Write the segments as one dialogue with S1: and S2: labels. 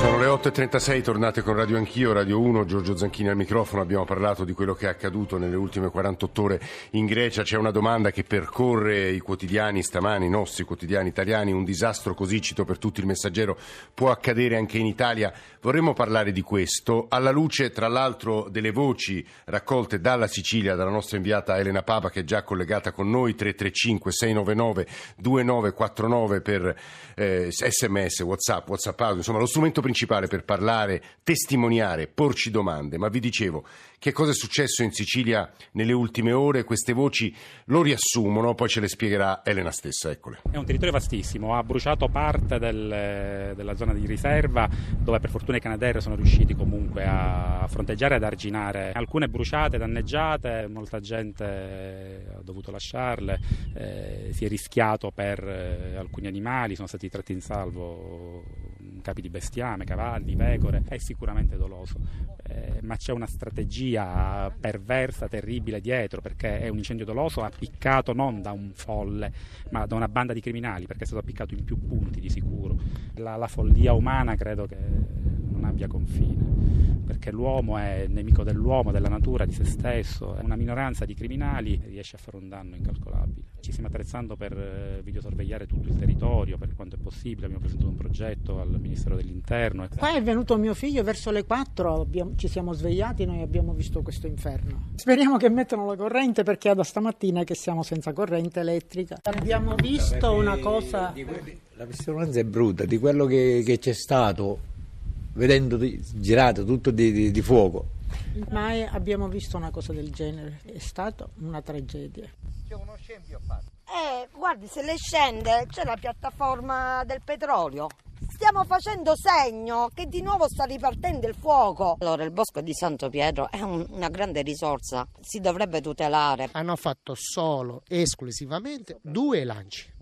S1: Sono le 8.36, tornate con Radio Anch'io, Radio 1, Giorgio Zanchini al microfono, abbiamo parlato di quello che è accaduto nelle ultime 48 ore in Grecia, c'è una domanda che percorre i quotidiani stamani, i nostri quotidiani italiani, un disastro così, cito per tutti il messaggero, può accadere anche in Italia? Vorremmo parlare di questo, alla luce tra l'altro delle voci raccolte dalla Sicilia, dalla nostra inviata Elena Papa che è già collegata con noi, 335 699 2949 per eh, sms, whatsapp, whatsapp insomma lo strumento principale per parlare, testimoniare, porci domande, ma vi dicevo che cosa è successo in Sicilia nelle ultime ore, queste voci lo riassumono, poi ce le spiegherà Elena stessa, eccole.
S2: È un territorio vastissimo, ha bruciato parte del, della zona di riserva dove per fortuna i Canadair sono riusciti comunque a fronteggiare e ad arginare. Alcune bruciate, danneggiate, molta gente ha dovuto lasciarle, eh, si è rischiato per eh, alcuni animali, sono stati tratti in salvo capi di bestiame, cavalli, pecore, è sicuramente doloso, eh, ma c'è una strategia perversa, terribile dietro, perché è un incendio doloso appiccato non da un folle, ma da una banda di criminali, perché è stato appiccato in più punti di sicuro. La, la follia umana credo che non abbia confine perché l'uomo è nemico dell'uomo, della natura, di se stesso, è una minoranza di criminali riesce a fare un danno incalcolabile. Ci stiamo attrezzando per eh, videosorvegliare tutto il territorio per quanto è possibile, abbiamo presentato un progetto al Ministero dell'Interno.
S3: Qua è venuto mio figlio verso le 4, abbiamo, ci siamo svegliati, noi abbiamo visto questo inferno. Speriamo che mettano la corrente perché è da stamattina che siamo senza corrente elettrica. Abbiamo visto una cosa...
S4: La testimonianza è brutta di quello che, che c'è stato vedendo girato tutto di, di, di fuoco.
S3: Mai abbiamo visto una cosa del genere, è stata una tragedia.
S5: C'è uno scempio fatto. Eh, guardi, se lei scende c'è la piattaforma del petrolio. Stiamo facendo segno che di nuovo sta ripartendo il fuoco. Allora, il bosco di Santo Pietro è un, una grande risorsa, si dovrebbe tutelare.
S6: Hanno fatto solo, esclusivamente, due lanci.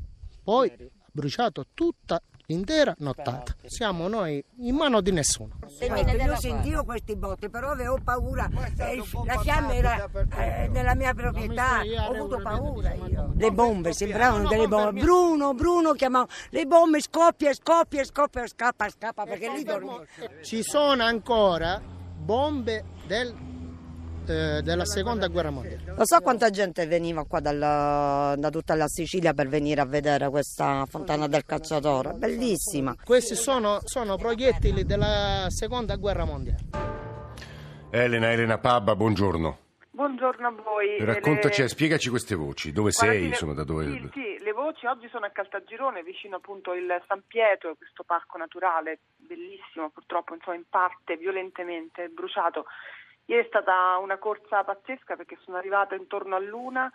S6: Poi bruciato tutta l'intera nottata. Siamo noi in mano di nessuno.
S7: Io sentivo questi botti, però avevo paura. La fiamma era eh, nella mia proprietà, ho avuto paura io. Le bombe sembravano delle bombe. Bruno, Bruno chiamavo, le bombe scoppia, scoppia, scoppia, scappa, scappa perché lì dormivo.
S6: Ci sono ancora bombe del eh, della seconda guerra mondiale.
S5: Lo so quanta gente veniva qua dalla, da tutta la Sicilia per venire a vedere questa fontana del cacciatore, bellissima.
S6: Questi sono, sono proiettili della seconda guerra mondiale.
S1: Elena, Elena Pabba, buongiorno.
S8: Buongiorno a voi.
S1: Raccontaci, le... spiegaci queste voci, dove
S8: Guarda,
S1: sei,
S8: le...
S1: insomma, da dove...
S8: Sì, sì, le voci oggi sono a Caltagirone, vicino appunto il San Pietro, questo parco naturale bellissimo, purtroppo insomma, in parte violentemente bruciato Ieri è stata una corsa pazzesca perché sono arrivata intorno a luna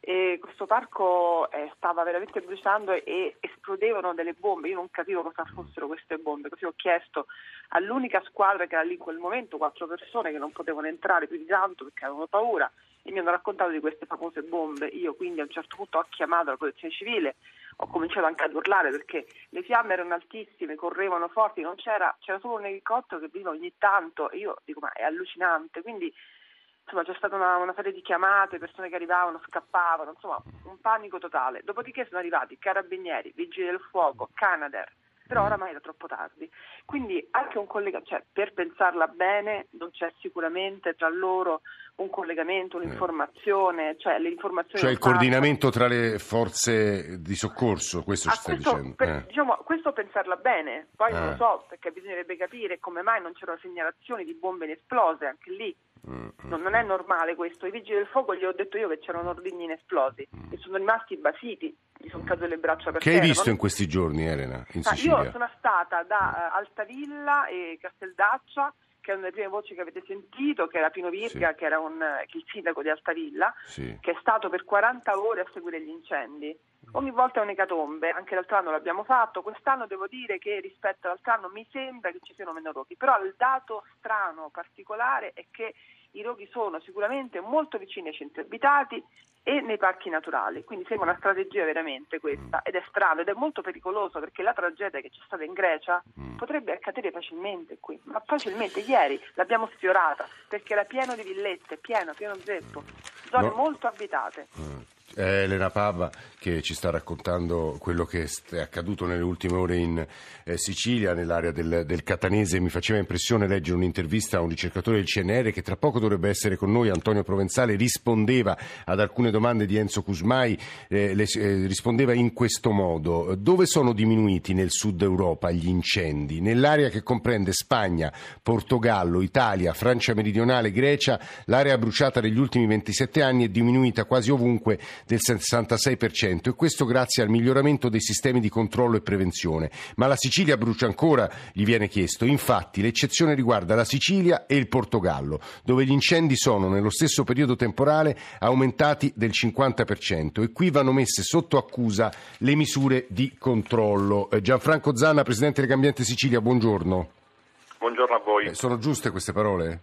S8: e questo parco eh, stava veramente bruciando e esplodevano delle bombe. Io non capivo cosa fossero queste bombe, così ho chiesto all'unica squadra che era lì in quel momento, quattro persone che non potevano entrare più di tanto perché avevano paura e mi hanno raccontato di queste famose bombe. Io quindi a un certo punto ho chiamato la protezione civile ho cominciato anche ad urlare perché le fiamme erano altissime, correvano forti, non c'era, c'era solo un elicottero che veniva ogni tanto e io dico ma è allucinante, quindi insomma c'è stata una, una, serie di chiamate, persone che arrivavano, scappavano, insomma un panico totale. Dopodiché sono arrivati carabinieri, vigili del fuoco, Canadair, però oramai era troppo tardi. Quindi anche un collegamento, cioè per pensarla bene non c'è sicuramente tra loro un collegamento, un'informazione, cioè le informazioni...
S1: Cioè il coordinamento tra le forze di soccorso, questo ci stai
S8: questo,
S1: dicendo?
S8: Per,
S1: eh.
S8: diciamo, questo pensarla bene, poi non
S1: Eh.
S8: lo so, perché bisognerebbe capire come mai non c'erano segnalazioni di bombe inesplose, anche lì
S1: Mm,
S8: non, non è normale questo. I vigili del fuoco gli ho detto io che c'erano ordigni inesplosi e sono rimasti basiti, gli sono cadute le braccia per
S1: Che hai visto
S8: Non-
S1: in questi giorni, Elena, in
S8: Ah,
S1: Sicilia?
S8: io sono stata da eh, Altavilla e Casteldaccia, che erano le prime voci che avete sentito, che era Pino Virga, che era un, eh, che è il sindaco di Altavilla,
S1: Sì.
S8: che è stato per 40 ore a seguire gli incendi. Ogni volta è un'ecatombe, anche l'altro anno l'abbiamo fatto, quest'anno devo dire che rispetto all'altro anno mi sembra che ci siano meno roghi, però il dato strano, particolare è che i roghi sono sicuramente molto vicini ai centri abitati e nei parchi naturali, quindi sembra una strategia veramente questa ed è strano ed è molto pericoloso perché la tragedia che c'è stata in Grecia potrebbe accadere facilmente qui, ma facilmente ieri l'abbiamo sfiorata perché era pieno di villette, pieno, pieno zeppo, zone
S1: No.
S8: molto abitate.
S1: È Elena Pava che ci sta raccontando quello che è accaduto nelle ultime ore in eh, Sicilia, nell'area del, del, Catanese. Mi faceva impressione leggere un'intervista a un ricercatore del CNR che tra poco dovrebbe essere con noi, Antonio Provenzale, rispondeva ad alcune domande di Enzo Cusmai, eh, le, eh, rispondeva in questo modo. Dove sono diminuiti nel sud Europa gli incendi? Nell'area che comprende Spagna, Portogallo, Italia, Francia meridionale, Grecia, l'area bruciata negli ultimi 27 anni è diminuita quasi ovunque del 66% e questo grazie al miglioramento dei sistemi di controllo e prevenzione. Ma la Sicilia brucia ancora, gli viene chiesto. Infatti l'eccezione riguarda la Sicilia e il Portogallo, dove gli incendi sono nello stesso periodo temporale aumentati del 50% e qui vanno messe sotto accusa le misure di controllo. Eh, Gianfranco Zanna, Presidente Legambiente Sicilia, buongiorno.
S9: Buongiorno a voi.
S1: Eh, sono giuste queste parole?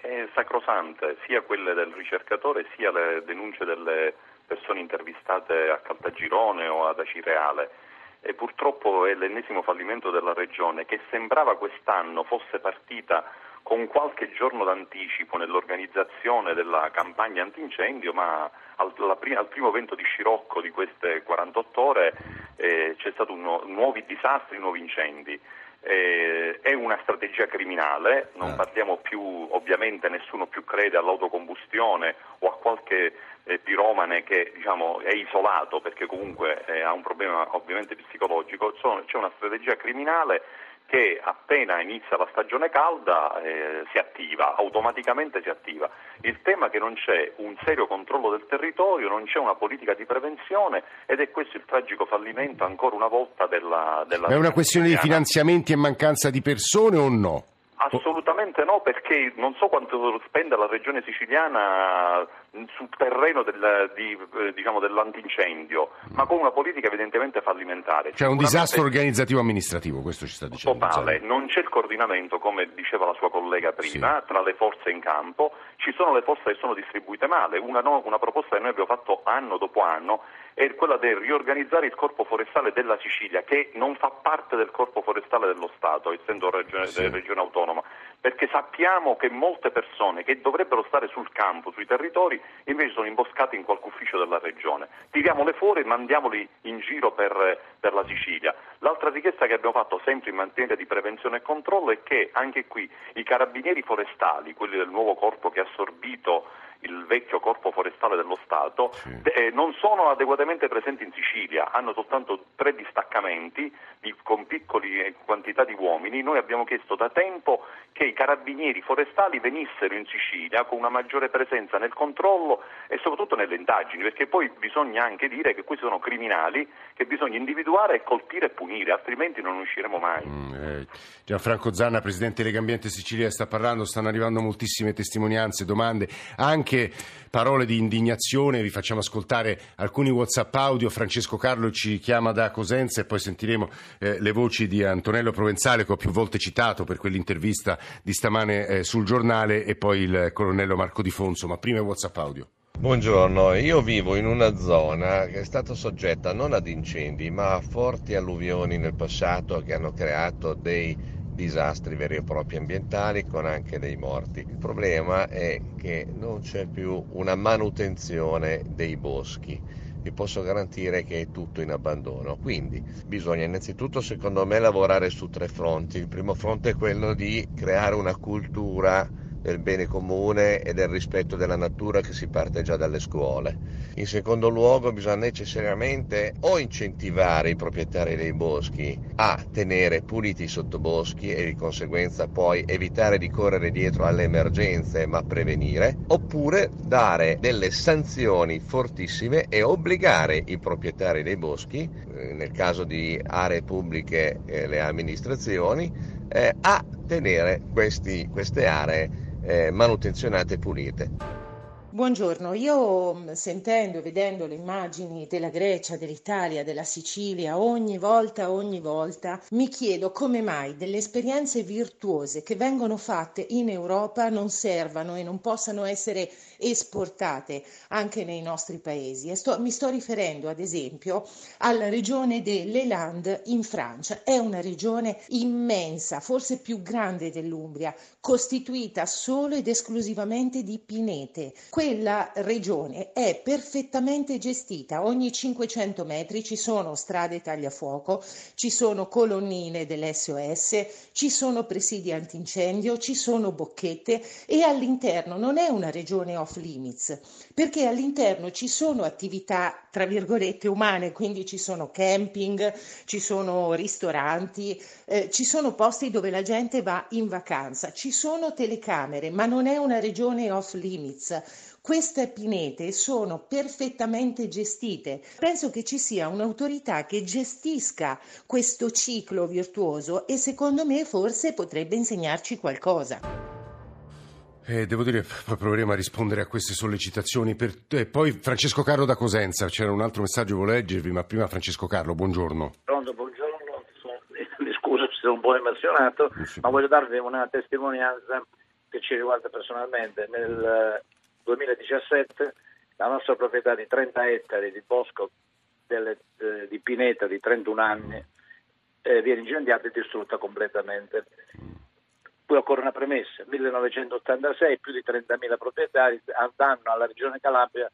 S9: È sacrosante, sia quelle del ricercatore sia le denunce delle persone intervistate a Caltagirone o ad Acireale. E purtroppo è l'ennesimo fallimento della Regione che sembrava quest'anno fosse partita con qualche giorno d'anticipo nell'organizzazione della campagna antincendio, ma al, prima, al primo vento di scirocco di queste 48 ore eh, c'è stato un, nuovi disastri, nuovi incendi. Eh, è una strategia criminale, non ah. parliamo più, ovviamente nessuno più crede all'autocombustione o a qualche eh, piromane che diciamo, è isolato perché comunque eh, ha un problema ovviamente psicologico, c'è una strategia criminale che appena inizia la stagione calda eh, si attiva, automaticamente si attiva. Il tema è che non c'è un serio controllo del territorio, non c'è una politica di prevenzione ed è questo il tragico fallimento ancora una volta della... della
S1: è una questione di finanziamenti e mancanza di persone o no?
S9: Assolutamente no, perché non so quanto spende la regione siciliana sul terreno del, di, eh, diciamo, dell'antincendio, ma con una politica evidentemente fallimentare.
S1: C'è un disastro organizzativo amministrativo, questo ci sta dicendo.
S9: Totale, non c'è il coordinamento, come diceva la sua collega prima, sì. tra le forze in campo, ci sono le forze che sono distribuite male. Una, no, una proposta che noi abbiamo fatto anno dopo anno è quella di riorganizzare il corpo forestale della Sicilia, che non fa parte del corpo forestale dello Stato, essendo regione, sì. regione autonoma, perché sappiamo che molte persone che dovrebbero stare sul campo, sui territori, invece sono imboscate in qualche ufficio della regione. Tiriamole fuori e mandiamoli in giro per, per la Sicilia. L'altra richiesta che abbiamo fatto sempre in materia di prevenzione e controllo è che anche qui i carabinieri forestali, quelli del nuovo corpo che ha assorbito il vecchio corpo forestale dello Stato, sì. eh, non sono adeguatamente presenti in Sicilia, hanno soltanto tre distaccamenti di, con piccole quantità di uomini. Noi abbiamo chiesto da tempo che i carabinieri forestali venissero in Sicilia con una maggiore presenza nel controllo e soprattutto nelle indagini, perché poi bisogna anche dire che questi sono criminali che bisogna individuare, colpire e punire, altrimenti non usciremo mai. Mm,
S1: eh, Gianfranco Zanna, Presidente Legambiente Sicilia, sta parlando, stanno arrivando moltissime testimonianze, domande, anche anche parole di indignazione, vi facciamo ascoltare alcuni WhatsApp audio, Francesco Carlo ci chiama da Cosenza e poi sentiremo eh, le voci di Antonello Provenzale che ho più volte citato per quell'intervista di stamane eh, sul giornale e poi il colonnello Marco Di Fonso, ma prima WhatsApp audio.
S10: Buongiorno, io vivo in una zona che è stata soggetta non ad incendi ma a forti alluvioni nel passato che hanno creato dei disastri veri e propri ambientali con anche dei morti. Il problema è che non c'è più una manutenzione dei boschi. Vi posso garantire che è tutto in abbandono. Quindi bisogna innanzitutto, secondo me, lavorare su tre fronti. Il primo fronte è quello di creare una cultura del bene comune e del rispetto della natura che si parte già dalle scuole. In secondo luogo bisogna necessariamente o incentivare i proprietari dei boschi a tenere puliti i sottoboschi e di conseguenza poi evitare di correre dietro alle emergenze ma prevenire, oppure dare delle sanzioni fortissime e obbligare i proprietari dei boschi, eh, nel caso di aree pubbliche e le amministrazioni, eh, a tenere questi, queste aree eh, manutenzionate e pulite.
S11: Buongiorno, io mm, sentendo e vedendo le immagini della Grecia, dell'Italia, della Sicilia, ogni volta, ogni volta mi chiedo come mai delle esperienze virtuose che vengono fatte in Europa non servano e non possano essere esportate anche nei nostri paesi. Sto, mi sto riferendo ad esempio alla regione delle Landes in Francia. È una regione immensa, forse più grande dell'Umbria, costituita solo ed esclusivamente di pinete quella regione è perfettamente gestita. Ogni 500 metri ci sono strade tagliafuoco, ci sono colonnine dell'SOS, ci sono presidi antincendio, ci sono bocchette e all'interno non è una regione off limits, perché all'interno ci sono attività tra virgolette umane, quindi ci sono camping, ci sono ristoranti, eh, ci sono posti dove la gente va in vacanza, ci sono telecamere, ma non è una regione off limits. Queste pinete sono perfettamente gestite. Penso che ci sia un'autorità che gestisca questo ciclo virtuoso e secondo me forse potrebbe insegnarci qualcosa.
S1: Eh, devo dire, poi proveremo a rispondere a queste sollecitazioni. Per... Eh, poi Francesco Carlo da Cosenza, c'era un altro messaggio che volevo leggervi, ma prima Francesco Carlo, buongiorno.
S12: Pronto, buongiorno, sono... mi scuso se sono un po' emozionato, ma voglio darvi una testimonianza che ci riguarda personalmente. Nel 2017 la nostra proprietà di 30 ettari di bosco delle, eh, di Pineta di 31 anni eh, viene incendiata e distrutta completamente. Poi occorre una premessa, 1986 più di 30.000 proprietari danno alla Regione Calabria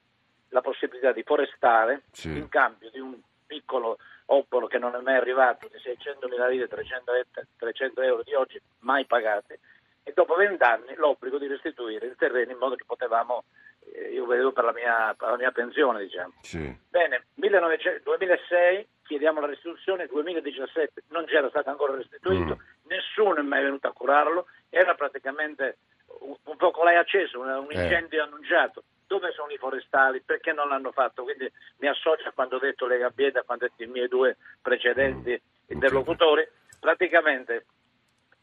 S12: la possibilità di forestare sì. in cambio di un piccolo obolo che non è mai arrivato di 600.000 lire, 300, 300 euro di oggi, mai pagati, e dopo vent'anni l'obbligo di restituire il terreno in modo che potevamo, eh, io vedo per la mia, per la mia pensione diciamo.
S1: Sì.
S12: Bene, 1900, 2006 chiediamo la restituzione, 2017 non c'era stato ancora restituito, mm. nessuno è mai venuto a curarlo, era praticamente un, un focolai acceso, un, un eh. incendio eh. annunciato. Dove sono i forestali? Perché non l'hanno fatto? Quindi mi associo a quando ho detto Lega Bieda, quando ho detto i miei due precedenti mm. interlocutori. Praticamente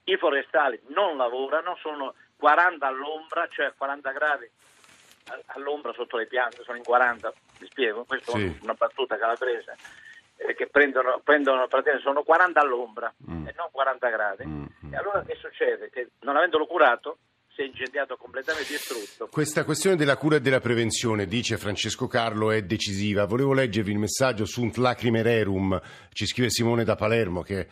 S12: i forestali non lavorano, sono 40 all'ombra, cioè 40 gradi all'ombra sotto le piante, sono in 40, vi spiego, questa sì. è una battuta calabrese, eh, che prendono, prendono sono 40 all'ombra mm. e non 40 gradi. Mm. E allora che succede? Che non avendolo curato si è incendiato completamente distrutto.
S1: Questa questione della cura e della prevenzione, dice Francesco Carlo, è decisiva. Volevo leggervi il messaggio sunt lacrime rerum, ci scrive Simone da Palermo, che è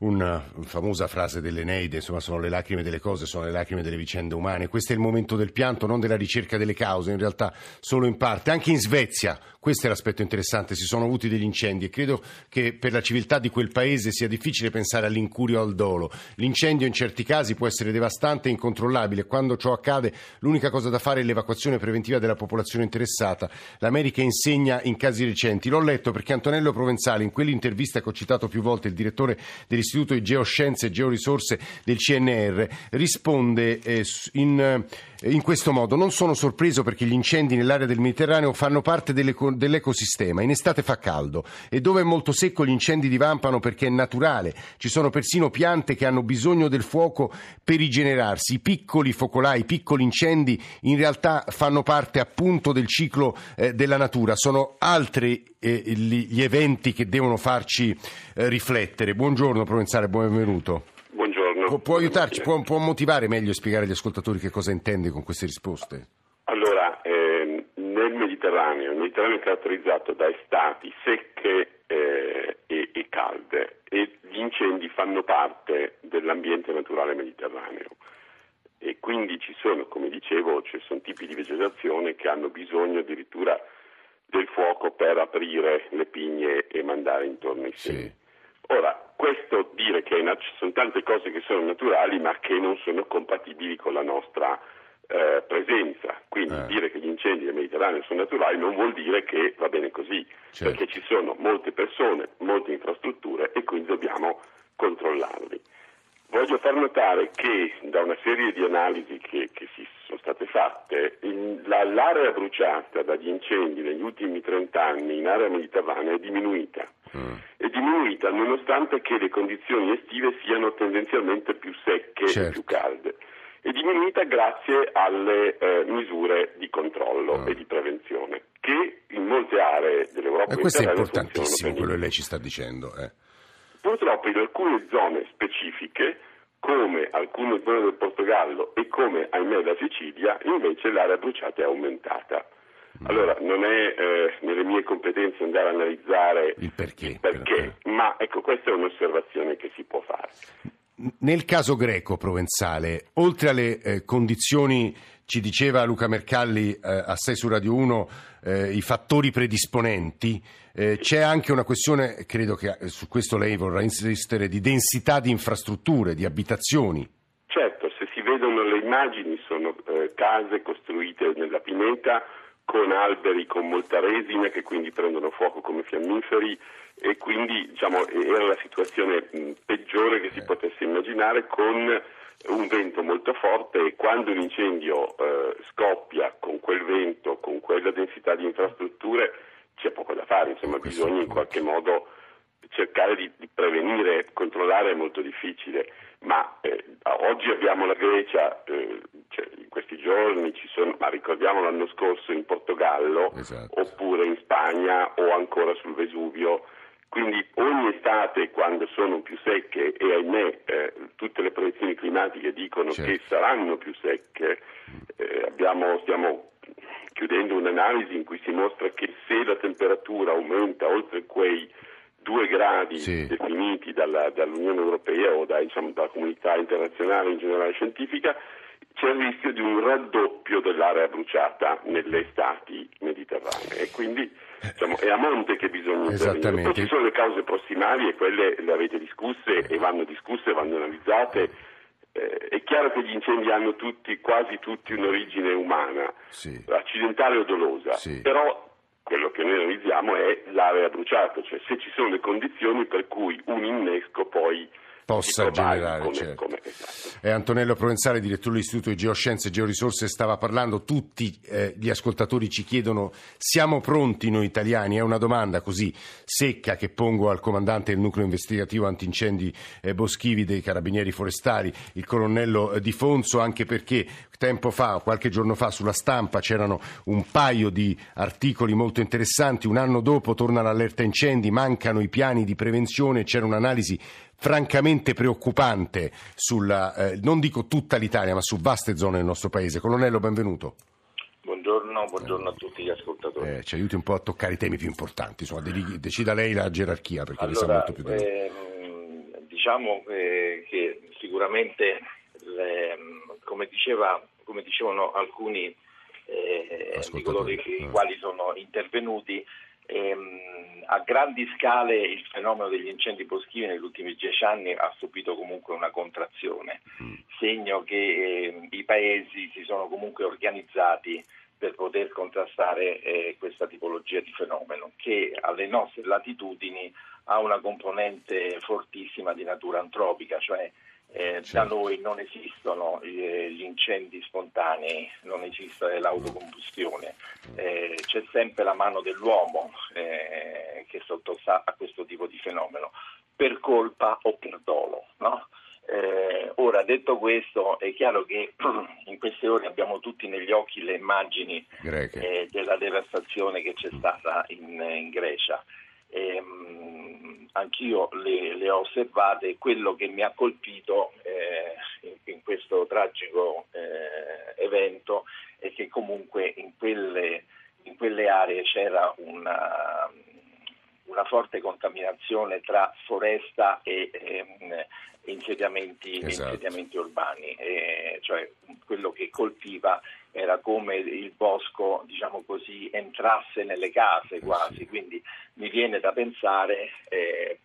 S1: una famosa frase dell'Eneide, insomma sono le lacrime delle cose, sono le lacrime delle vicende umane. Questo è il momento del pianto, non della ricerca delle cause, in realtà solo in parte. Anche in Svezia, questo è l'aspetto interessante, si sono avuti degli incendi e credo che per la civiltà di quel paese sia difficile pensare all'incurio o al dolo. L'incendio in certi casi può essere devastante e incontrollabile. Quando ciò accade l'unica cosa da fare è l'evacuazione preventiva della popolazione interessata. L'America insegna in casi recenti. L'ho letto perché Antonello Provenzale, in quell'intervista che ho citato più volte, il direttore dell'Istituto di Geoscienze e Georisorse del CNR, risponde eh, in, in, questo modo. Non sono sorpreso perché gli incendi nell'area del Mediterraneo fanno parte dell'ecosistema. In estate fa caldo e dove è molto secco gli incendi divampano perché è naturale. Ci sono persino piante che hanno bisogno del fuoco per rigenerarsi. I piccoli focolai, i piccoli incendi in realtà fanno parte appunto del ciclo eh, della natura. Sono altri eh, gli eventi che devono farci eh, riflettere. Buongiorno Provenzale, benvenuto.
S13: Buongiorno.
S1: Può, aiutarci, può, può, motivare meglio e spiegare agli ascoltatori che cosa intende con queste risposte?
S13: Allora, eh, nel Mediterraneo, il Mediterraneo è caratterizzato da estati secche eh, e, e calde e gli incendi fanno parte dell'ambiente naturale mediterraneo e quindi ci sono, come dicevo, ci sono tipi di vegetazione che hanno bisogno addirittura del fuoco per aprire le pigne e mandare intorno i semi. Sì. Ora, questo dire che ci sono tante cose che sono naturali ma che non sono compatibili con la nostra eh, presenza, quindi eh. dire che gli incendi del Mediterraneo sono naturali non vuol dire che va bene così, certo. perché ci sono molte persone, molte infrastrutture e quindi dobbiamo controllarli. Voglio far notare che da una serie di analisi che, che si sono state fatte, in, la, l'area bruciata dagli incendi negli ultimi 30 anni in area mediterranea è diminuita. Mm. È diminuita nonostante che le condizioni estive siano tendenzialmente più secche certo. e più calde. È diminuita grazie alle eh, misure di controllo mm. e di prevenzione che in molte aree dell'Europa
S1: e questo è importantissimo quello che lei ci sta dicendo. Eh.
S13: Purtroppo in alcune zone specifiche, come alcune zone del Portogallo e come ahimè la Sicilia, invece l'area bruciata è aumentata. Mm. Allora, non è eh, nelle mie competenze andare a analizzare
S1: il perché,
S13: il perché ma ecco, questa è un'osservazione che si può fare.
S1: Nel caso greco provenzale, oltre alle eh, condizioni ci diceva Luca Mercalli eh, a 6 su Radio 1 eh, i fattori predisponenti. Eh, c'è anche una questione, credo che eh, su questo lei vorrà insistere, di densità di infrastrutture, di abitazioni.
S13: Certo, se si vedono le immagini sono eh, case costruite nella pineta con alberi con molta resina che quindi prendono fuoco come fiammiferi e quindi diciamo, era la situazione peggiore che si potesse immaginare con un vento molto forte e quando un incendio eh, scoppia con quel vento, con quella densità di infrastrutture, c'è poco da fare, insomma bisogna in qualche modo cercare di, di prevenire, controllare è molto difficile, ma eh, oggi abbiamo la Grecia, eh, cioè, in questi giorni ci sono, ma ricordiamo l'anno scorso in Portogallo, esatto. oppure in Spagna o ancora sul Vesuvio. Quindi ogni estate, quando sono più secche, e ahimè eh, tutte le proiezioni climatiche dicono certo. che saranno più secche, eh, abbiamo, stiamo chiudendo un'analisi in cui si mostra che se la temperatura aumenta oltre quei due gradi sì. definiti dalla, dall'Unione Europea o da, diciamo, dalla comunità internazionale in generale scientifica, c'è il rischio di un raddoppio dell'area bruciata nelle estati mediterranee e quindi diciamo, è a monte che bisogna intervenire. Poi ci sono le cause prossimali e quelle le avete discusse e vanno discusse, vanno analizzate. Eh, è chiaro che gli incendi hanno tutti, quasi tutti un'origine umana, sì. accidentale o dolosa, sì. però quello che noi analizziamo è l'area bruciata, cioè se ci sono le condizioni per cui un innesco poi
S1: possa generare. Come, certo. come, esatto. eh, Antonello Provenzale, direttore dell'Istituto di Geoscienze e Georisorse, stava parlando. Tutti eh, gli ascoltatori ci chiedono: siamo pronti noi italiani? È una domanda così secca che pongo al comandante del nucleo investigativo antincendi eh, boschivi dei carabinieri forestali, il colonnello eh, Di Fonso, anche perché tempo fa, qualche giorno fa, sulla stampa c'erano un paio di articoli molto interessanti. Un anno dopo torna l'allerta incendi, mancano i piani di prevenzione, c'era un'analisi francamente preoccupante sulla, eh, non dico tutta l'Italia, ma su vaste zone del nostro paese. Colonnello, benvenuto.
S14: Buongiorno, buongiorno a tutti gli ascoltatori.
S1: Eh, ci aiuti un po' a toccare i temi più importanti, insomma, decida lei la gerarchia perché
S14: allora,
S1: sa molto più di
S14: eh, Diciamo eh, che sicuramente, le, come, diceva, come, dicevano alcuni eh, di coloro i eh. quali sono intervenuti, Ehm, a grandi scale il fenomeno degli incendi boschivi negli ultimi dieci anni ha subito comunque una contrazione, mm. segno che eh, i paesi si sono comunque organizzati per poter contrastare eh, questa tipologia di fenomeno che alle nostre latitudini ha una componente fortissima di natura antropica, cioè eh, certo. Da noi non esistono eh, gli incendi spontanei, non esiste l'autocombustione, eh, c'è sempre la mano dell'uomo eh, che sottostà a questo tipo di fenomeno, per colpa o per dolo. No? Eh, ora, detto questo, è chiaro che in queste ore abbiamo tutti negli occhi le immagini della devastazione che c'è stata in, in Grecia. Ehm, anch'io le, le, ho osservate, quello che mi ha colpito eh, in, in, questo tragico eh, evento è che comunque in quelle, in quelle aree c'era una, una, forte contaminazione tra foresta e ehm, insediamenti, esatto. insediamenti, urbani, e cioè quello che colpiva era come il bosco, diciamo così, entrasse nelle case eh quasi, sì. quindi mi viene da pensare, eh,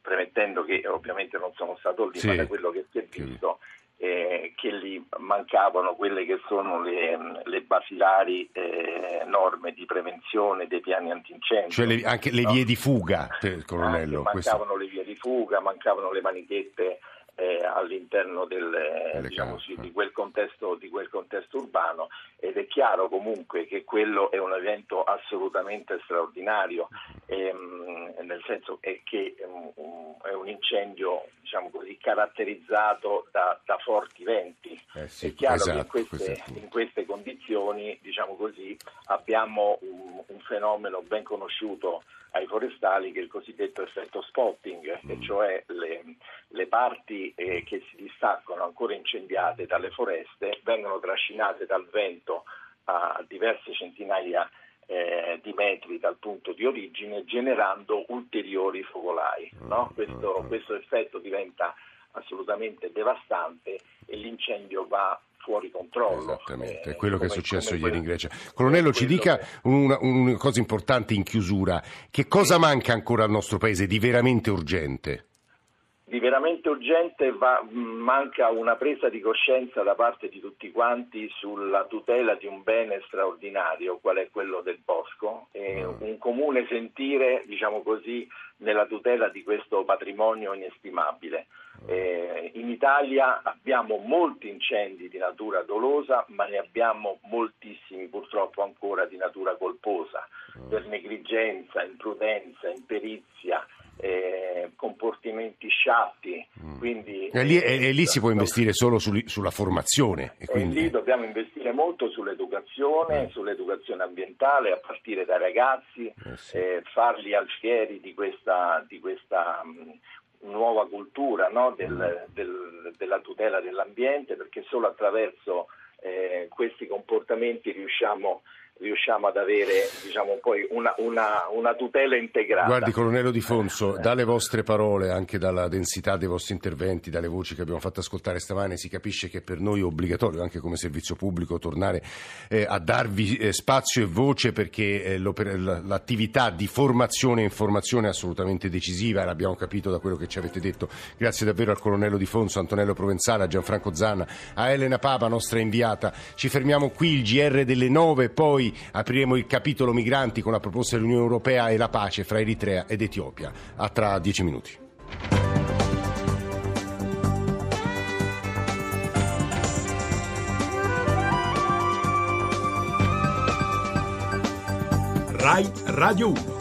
S14: premettendo che ovviamente non sono stato lì, sì. ma da quello che si è visto, eh, che lì mancavano quelle che sono le, le basilari eh, norme di prevenzione dei piani antincendio.
S1: Cioè le, anche le vie di fuga, colonnello.
S14: Anche mancavano questo. le vie di fuga, mancavano le manichette eh, all'interno del, diciamo sì, di, quel contesto, di, quel contesto, urbano ed è chiaro comunque che quello è un evento assolutamente straordinario, ehm, nel senso è che um, è un incendio diciamo così, caratterizzato da, da forti venti. Eh sì, è chiaro esatto, che in queste, in queste condizioni diciamo così, abbiamo un, un fenomeno ben conosciuto ai forestali che è il cosiddetto effetto spotting, mm. e cioè le, le parti eh, che si distaccano ancora incendiate dalle foreste vengono trascinate dal vento a diverse centinaia eh, di metri dal punto di origine generando ulteriori focolai. No? Mm, questo, mm, questo effetto diventa assolutamente devastante e l'incendio va fuori controllo.
S1: Esattamente, è quello che è successo ieri in Grecia. Colonnello, ci dica una, una cosa importante in chiusura. Che cosa manca ancora al nostro Paese di veramente urgente?
S14: Di veramente urgente va, manca una presa di coscienza da parte di tutti quanti sulla tutela di un bene straordinario, qual è quello del bosco, e mm. un comune sentire, diciamo così, nella tutela di questo patrimonio inestimabile. Mm. Eh, in Italia abbiamo molti incendi di natura dolosa, ma ne abbiamo moltissimi purtroppo ancora di natura colposa, mm. per negligenza, imprudenza, imperizia eh, comportamenti sciatti. Mm. Quindi,
S1: e, lì, e, e, lì, si può investire solo su, sulla formazione.
S14: E, quindi... lì dobbiamo investire molto sull'educazione, eh. sull'educazione ambientale, a partire dai ragazzi, eh sì. eh, farli alfieri di questa, di questa mh, nuova cultura no? del, mm. del, della tutela dell'ambiente, perché solo attraverso eh, questi comportamenti riusciamo a riusciamo ad avere diciamo, poi una, una, una, tutela integrata.
S1: Guardi, Colonnello Di Fonso, eh. dalle vostre parole, anche dalla densità dei vostri interventi, dalle voci che abbiamo fatto ascoltare stamane, si capisce che per noi è obbligatorio, anche come servizio pubblico, tornare eh, a darvi eh, spazio e voce perché eh, l'attività di formazione e informazione è assolutamente decisiva, l'abbiamo capito da quello che ci avete detto. Grazie davvero al Colonnello Di Fonso, Antonello Provenzala, Gianfranco Zanna, a Elena Papa, nostra inviata. Ci fermiamo qui, il GR delle 9, apriremo il capitolo migranti con la proposta dell'Unione Europea e la pace fra Eritrea ed Etiopia. A tra dieci minuti.
S15: RAI Radio 1